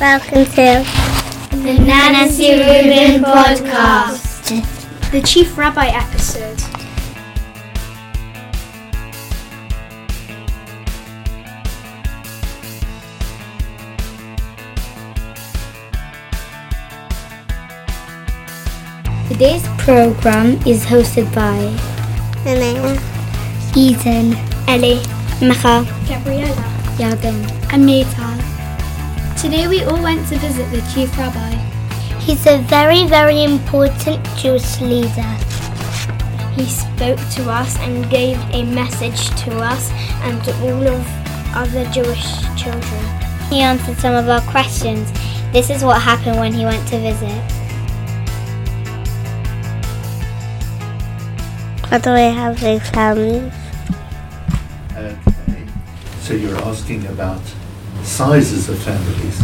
Welcome to the Nancy Reuben podcast, the Chief Rabbi episode. Today's program is hosted by Anaya, Ethan, Ellie, Micha, Gabriella, Yagan, and Metal. Today we all went to visit the Chief Rabbi. He's a very, very important Jewish leader. He spoke to us and gave a message to us and to all of other Jewish children. He answered some of our questions. This is what happened when he went to visit. What do we have big families? Um, okay. So you're asking about sizes of families.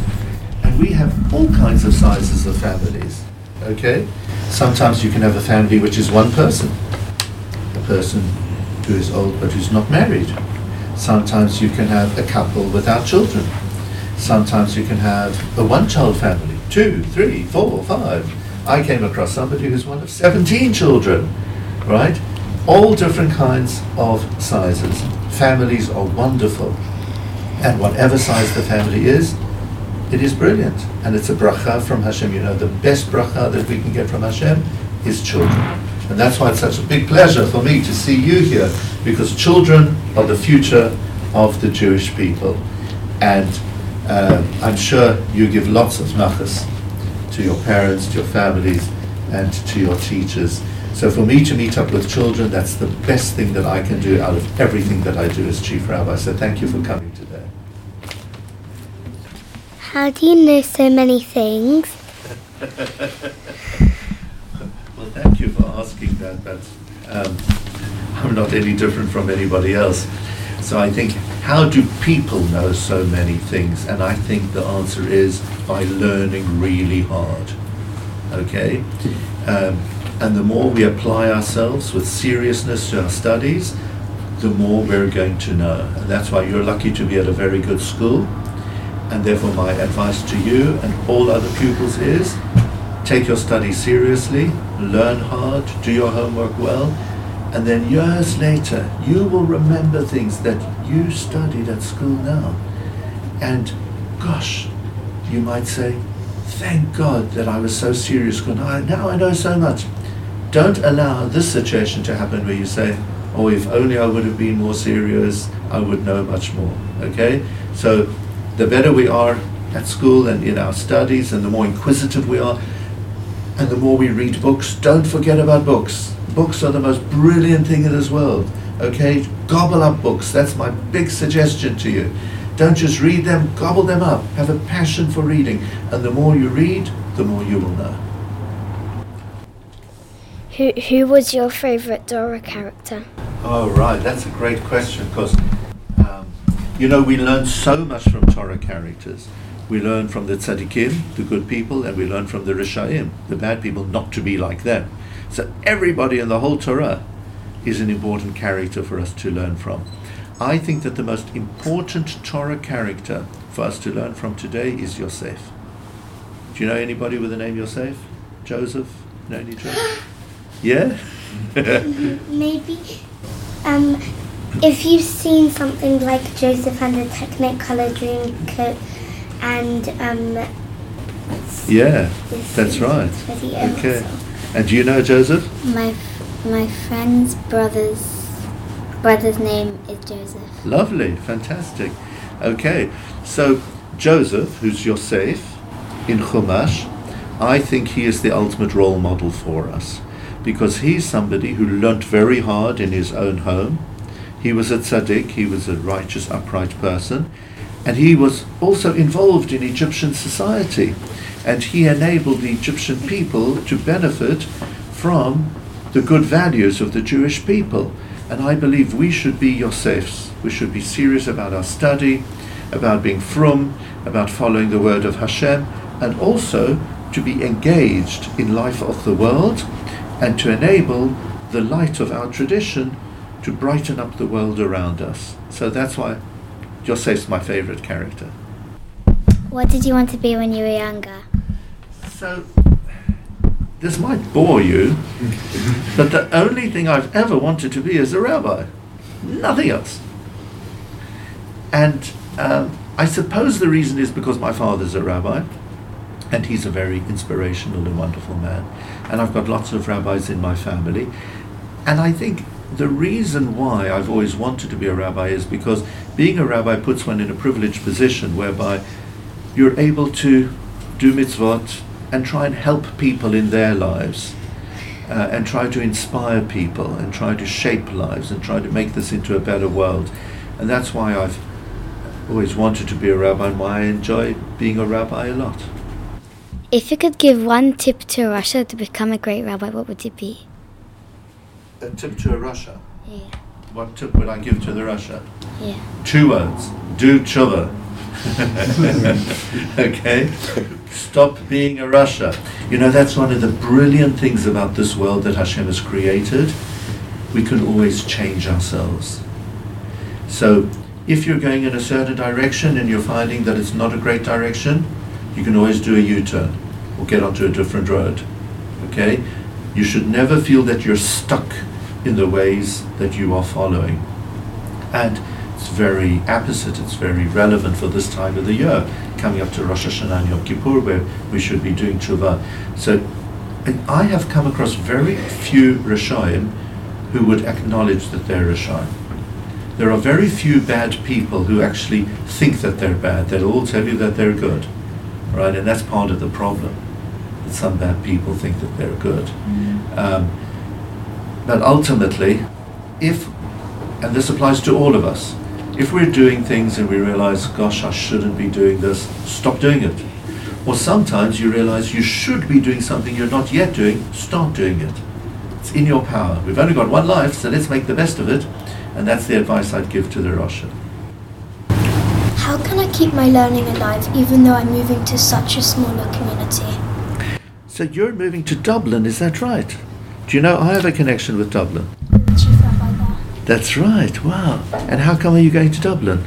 And we have all kinds of sizes of families. Okay? Sometimes you can have a family which is one person. A person who is old but who's not married. Sometimes you can have a couple without children. Sometimes you can have a one child family, two, three, four, five. I came across somebody who's one of 17 children, right? All different kinds of sizes. Families are wonderful. And whatever size the family is, it is brilliant. And it's a bracha from Hashem. You know, the best bracha that we can get from Hashem is children. And that's why it's such a big pleasure for me to see you here, because children are the future of the Jewish people. And uh, I'm sure you give lots of nachas to your parents, to your families, and to your teachers. So for me to meet up with children, that's the best thing that I can do out of everything that I do as chief rabbi. So thank you for coming today. How do you know so many things? well, thank you for asking that, but um, I'm not any different from anybody else. So I think, how do people know so many things? And I think the answer is by learning really hard. Okay? Um, and the more we apply ourselves with seriousness to our studies, the more we're going to know. And that's why you're lucky to be at a very good school. And therefore, my advice to you and all other pupils is take your studies seriously, learn hard, do your homework well, and then years later, you will remember things that you studied at school now. And gosh, you might say, thank God that I was so serious now I know so much. Don't allow this situation to happen where you say, oh, if only I would have been more serious, I would know much more. Okay? So the better we are at school and in our studies, and the more inquisitive we are, and the more we read books, don't forget about books. Books are the most brilliant thing in this world. Okay? Gobble up books. That's my big suggestion to you. Don't just read them, gobble them up. Have a passion for reading. And the more you read, the more you will know. Who, who was your favourite Torah character? Oh, right. That's a great question because, um, you know, we learn so much from Torah characters. We learn from the tzaddikim, the good people, and we learn from the rishaim, the bad people, not to be like them. So everybody in the whole Torah is an important character for us to learn from. I think that the most important Torah character for us to learn from today is Yosef. Do you know anybody with the name Yosef? Joseph? Know any Joseph? Yeah? Maybe. Um, if you've seen something like Joseph and the Technicolor dream coat and um, yeah, that's right. Okay. And do you know Joseph? My my friend's brother's brother's name is Joseph. Lovely, fantastic. Okay, so Joseph, who's Yosef in Chumash, I think he is the ultimate role model for us because he's somebody who learnt very hard in his own home. He was a tzaddik, he was a righteous, upright person, and he was also involved in Egyptian society. And he enabled the Egyptian people to benefit from the good values of the Jewish people. And I believe we should be Yosefs. We should be serious about our study, about being from, about following the word of Hashem, and also to be engaged in life of the world and to enable the light of our tradition to brighten up the world around us. So that's why Yosef's my favorite character. What did you want to be when you were younger? So, this might bore you, but the only thing I've ever wanted to be is a rabbi. Nothing else. And um, I suppose the reason is because my father's a rabbi, and he's a very inspirational and wonderful man. And I've got lots of rabbis in my family. And I think the reason why I've always wanted to be a rabbi is because being a rabbi puts one in a privileged position whereby you're able to do mitzvot and try and help people in their lives. Uh, and try to inspire people and try to shape lives and try to make this into a better world. And that's why I've always wanted to be a rabbi and why I enjoy being a rabbi a lot. If you could give one tip to rasha to become a great rabbi, what would it be? A tip to a rasha. Yeah. What tip would I give to the rasha? Yeah. Two words. Do tshuva. okay? Stop being a rasha. You know, that's one of the brilliant things about this world that Hashem has created. We can always change ourselves. So, if you're going in a certain direction and you're finding that it's not a great direction, you can always do a U turn or get onto a different road. Okay? You should never feel that you're stuck in the ways that you are following. And it's very apposite, it's very relevant for this time of the year, coming up to Rosh Hashanah and Yom Kippur, where we should be doing tshuva. So I have come across very few rishaim who would acknowledge that they're rishaim. There are very few bad people who actually think that they're bad. They'll all tell you that they're good, right? And that's part of the problem. That some bad people think that they're good. Um, but ultimately, if, and this applies to all of us, if we're doing things and we realize, gosh, I shouldn't be doing this, stop doing it. Or sometimes you realize you should be doing something you're not yet doing, start doing it. It's in your power. We've only got one life, so let's make the best of it. And that's the advice I'd give to the Russian. How can I keep my learning alive even though I'm moving to such a smaller community? So you're moving to Dublin, is that right? Do you know I have a connection with Dublin? Chief Rabbi there. That's right, wow. And how come are you going to Dublin?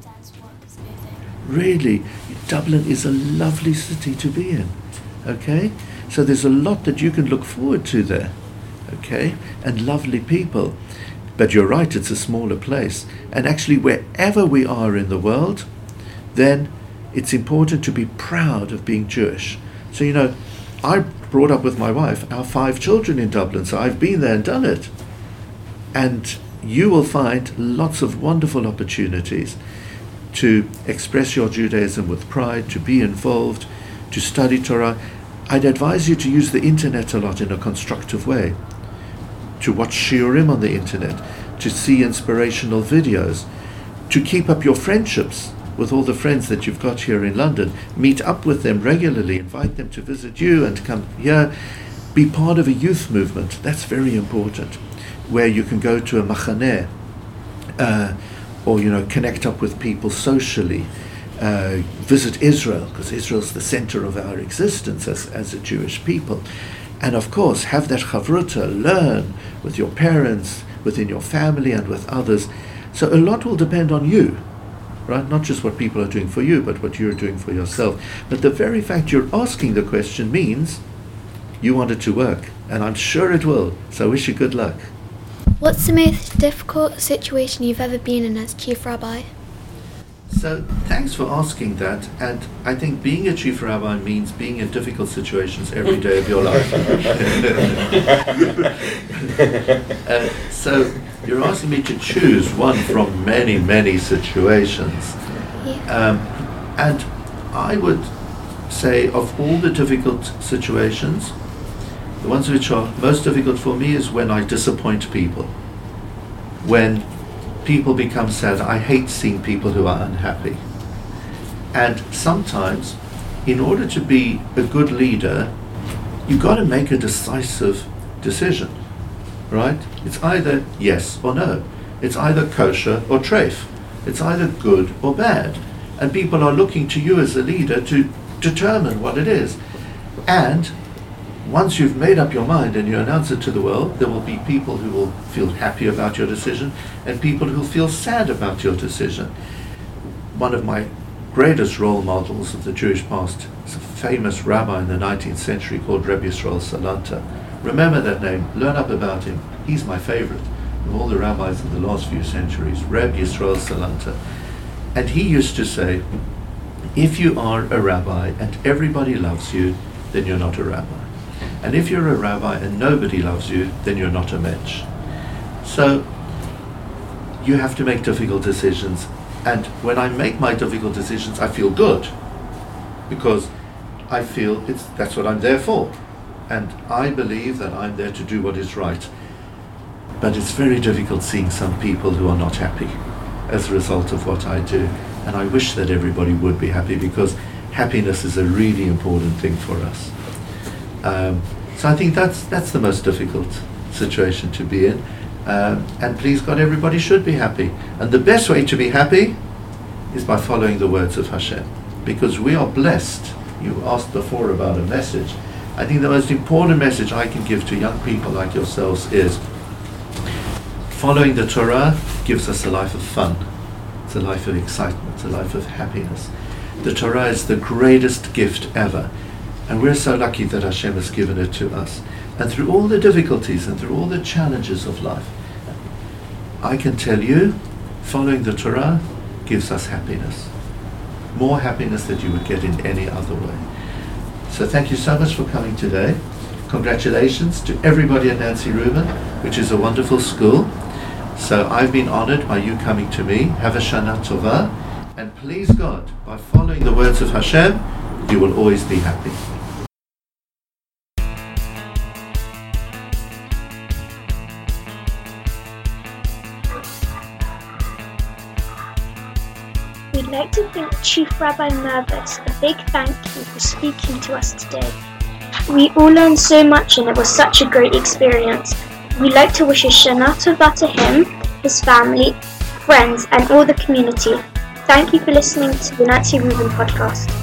Dad's work is moving. Really, Dublin is a lovely city to be in. Okay? So there's a lot that you can look forward to there. Okay? And lovely people. But you're right, it's a smaller place. And actually, wherever we are in the world, then it's important to be proud of being Jewish. So, you know, I brought up with my wife our five children in Dublin, so I've been there and done it. And you will find lots of wonderful opportunities to express your Judaism with pride, to be involved, to study Torah. I'd advise you to use the internet a lot in a constructive way, to watch shiurim on the internet, to see inspirational videos, to keep up your friendships with all the friends that you've got here in London. Meet up with them regularly, invite them to visit you and come here. Be part of a youth movement. That's very important, where you can go to a machaneh, uh, or you know, connect up with people socially. Uh, visit Israel because Israel's the center of our existence as, as a Jewish people, and of course have that chavruta, learn with your parents, within your family, and with others. So a lot will depend on you right? Not just what people are doing for you, but what you're doing for yourself. But the very fact you're asking the question means you want it to work, and I'm sure it will. So I wish you good luck. What's the most difficult situation you've ever been in as chief rabbi? So thanks for asking that. And I think being a chief rabbi means being in difficult situations every day of your life. uh, so you're asking me to choose one from many, many situations. Um, and I would say, of all the difficult situations, the ones which are most difficult for me is when I disappoint people. When people become sad. I hate seeing people who are unhappy. And sometimes, in order to be a good leader, you've got to make a decisive decision, right? It's either yes or no. It's either kosher or treif. It's either good or bad. And people are looking to you as a leader to determine what it is. And once you've made up your mind and you announce it to the world, there will be people who will feel happy about your decision and people who feel sad about your decision. One of my greatest role models of the Jewish past is a famous rabbi in the 19th century called Rabbi Yisrael Salanter. Remember that name, learn up about him. He's my favorite of all the rabbis of the last few centuries, Rabbi Yisrael Salanter. And he used to say, if you are a rabbi and everybody loves you, then you're not a rabbi. And if you're a rabbi and nobody loves you, then you're not a mensch. So you have to make difficult decisions. And when I make my difficult decisions, I feel good because I feel it's that's what I'm there for. And I believe that I'm there to do what is right. But it's very difficult seeing some people who are not happy as a result of what I do. And I wish that everybody would be happy because happiness is a really important thing for us. Um, so I think that's that's the most difficult situation to be in. Um, and please God, everybody should be happy. And the best way to be happy is by following the words of Hashem, because we are blessed. You asked before about a message. I think the most important message I can give to young people like yourselves is following the Torah gives us a life of fun. It's a life of excitement, it's a life of happiness. The Torah is the greatest gift ever. And we're so lucky that Hashem has given it to us. And through all the difficulties and through all the challenges of life, I can tell you, following the Torah gives us happiness. More happiness than you would get in any other way. So thank you so much for coming today. Congratulations to everybody at Nancy Reuben, which is a wonderful school. So I've been honored by you coming to me. Have a Shana Tova. And please God, by following the words of Hashem, you will always be happy. Like to thank Chief Rabbi Mirvis a big thank you for speaking to us today. We all learned so much and it was such a great experience. We'd like to wish a Shana Tova to him, his family, friends and all the community. Thank you for listening to the Nancy Reuben podcast.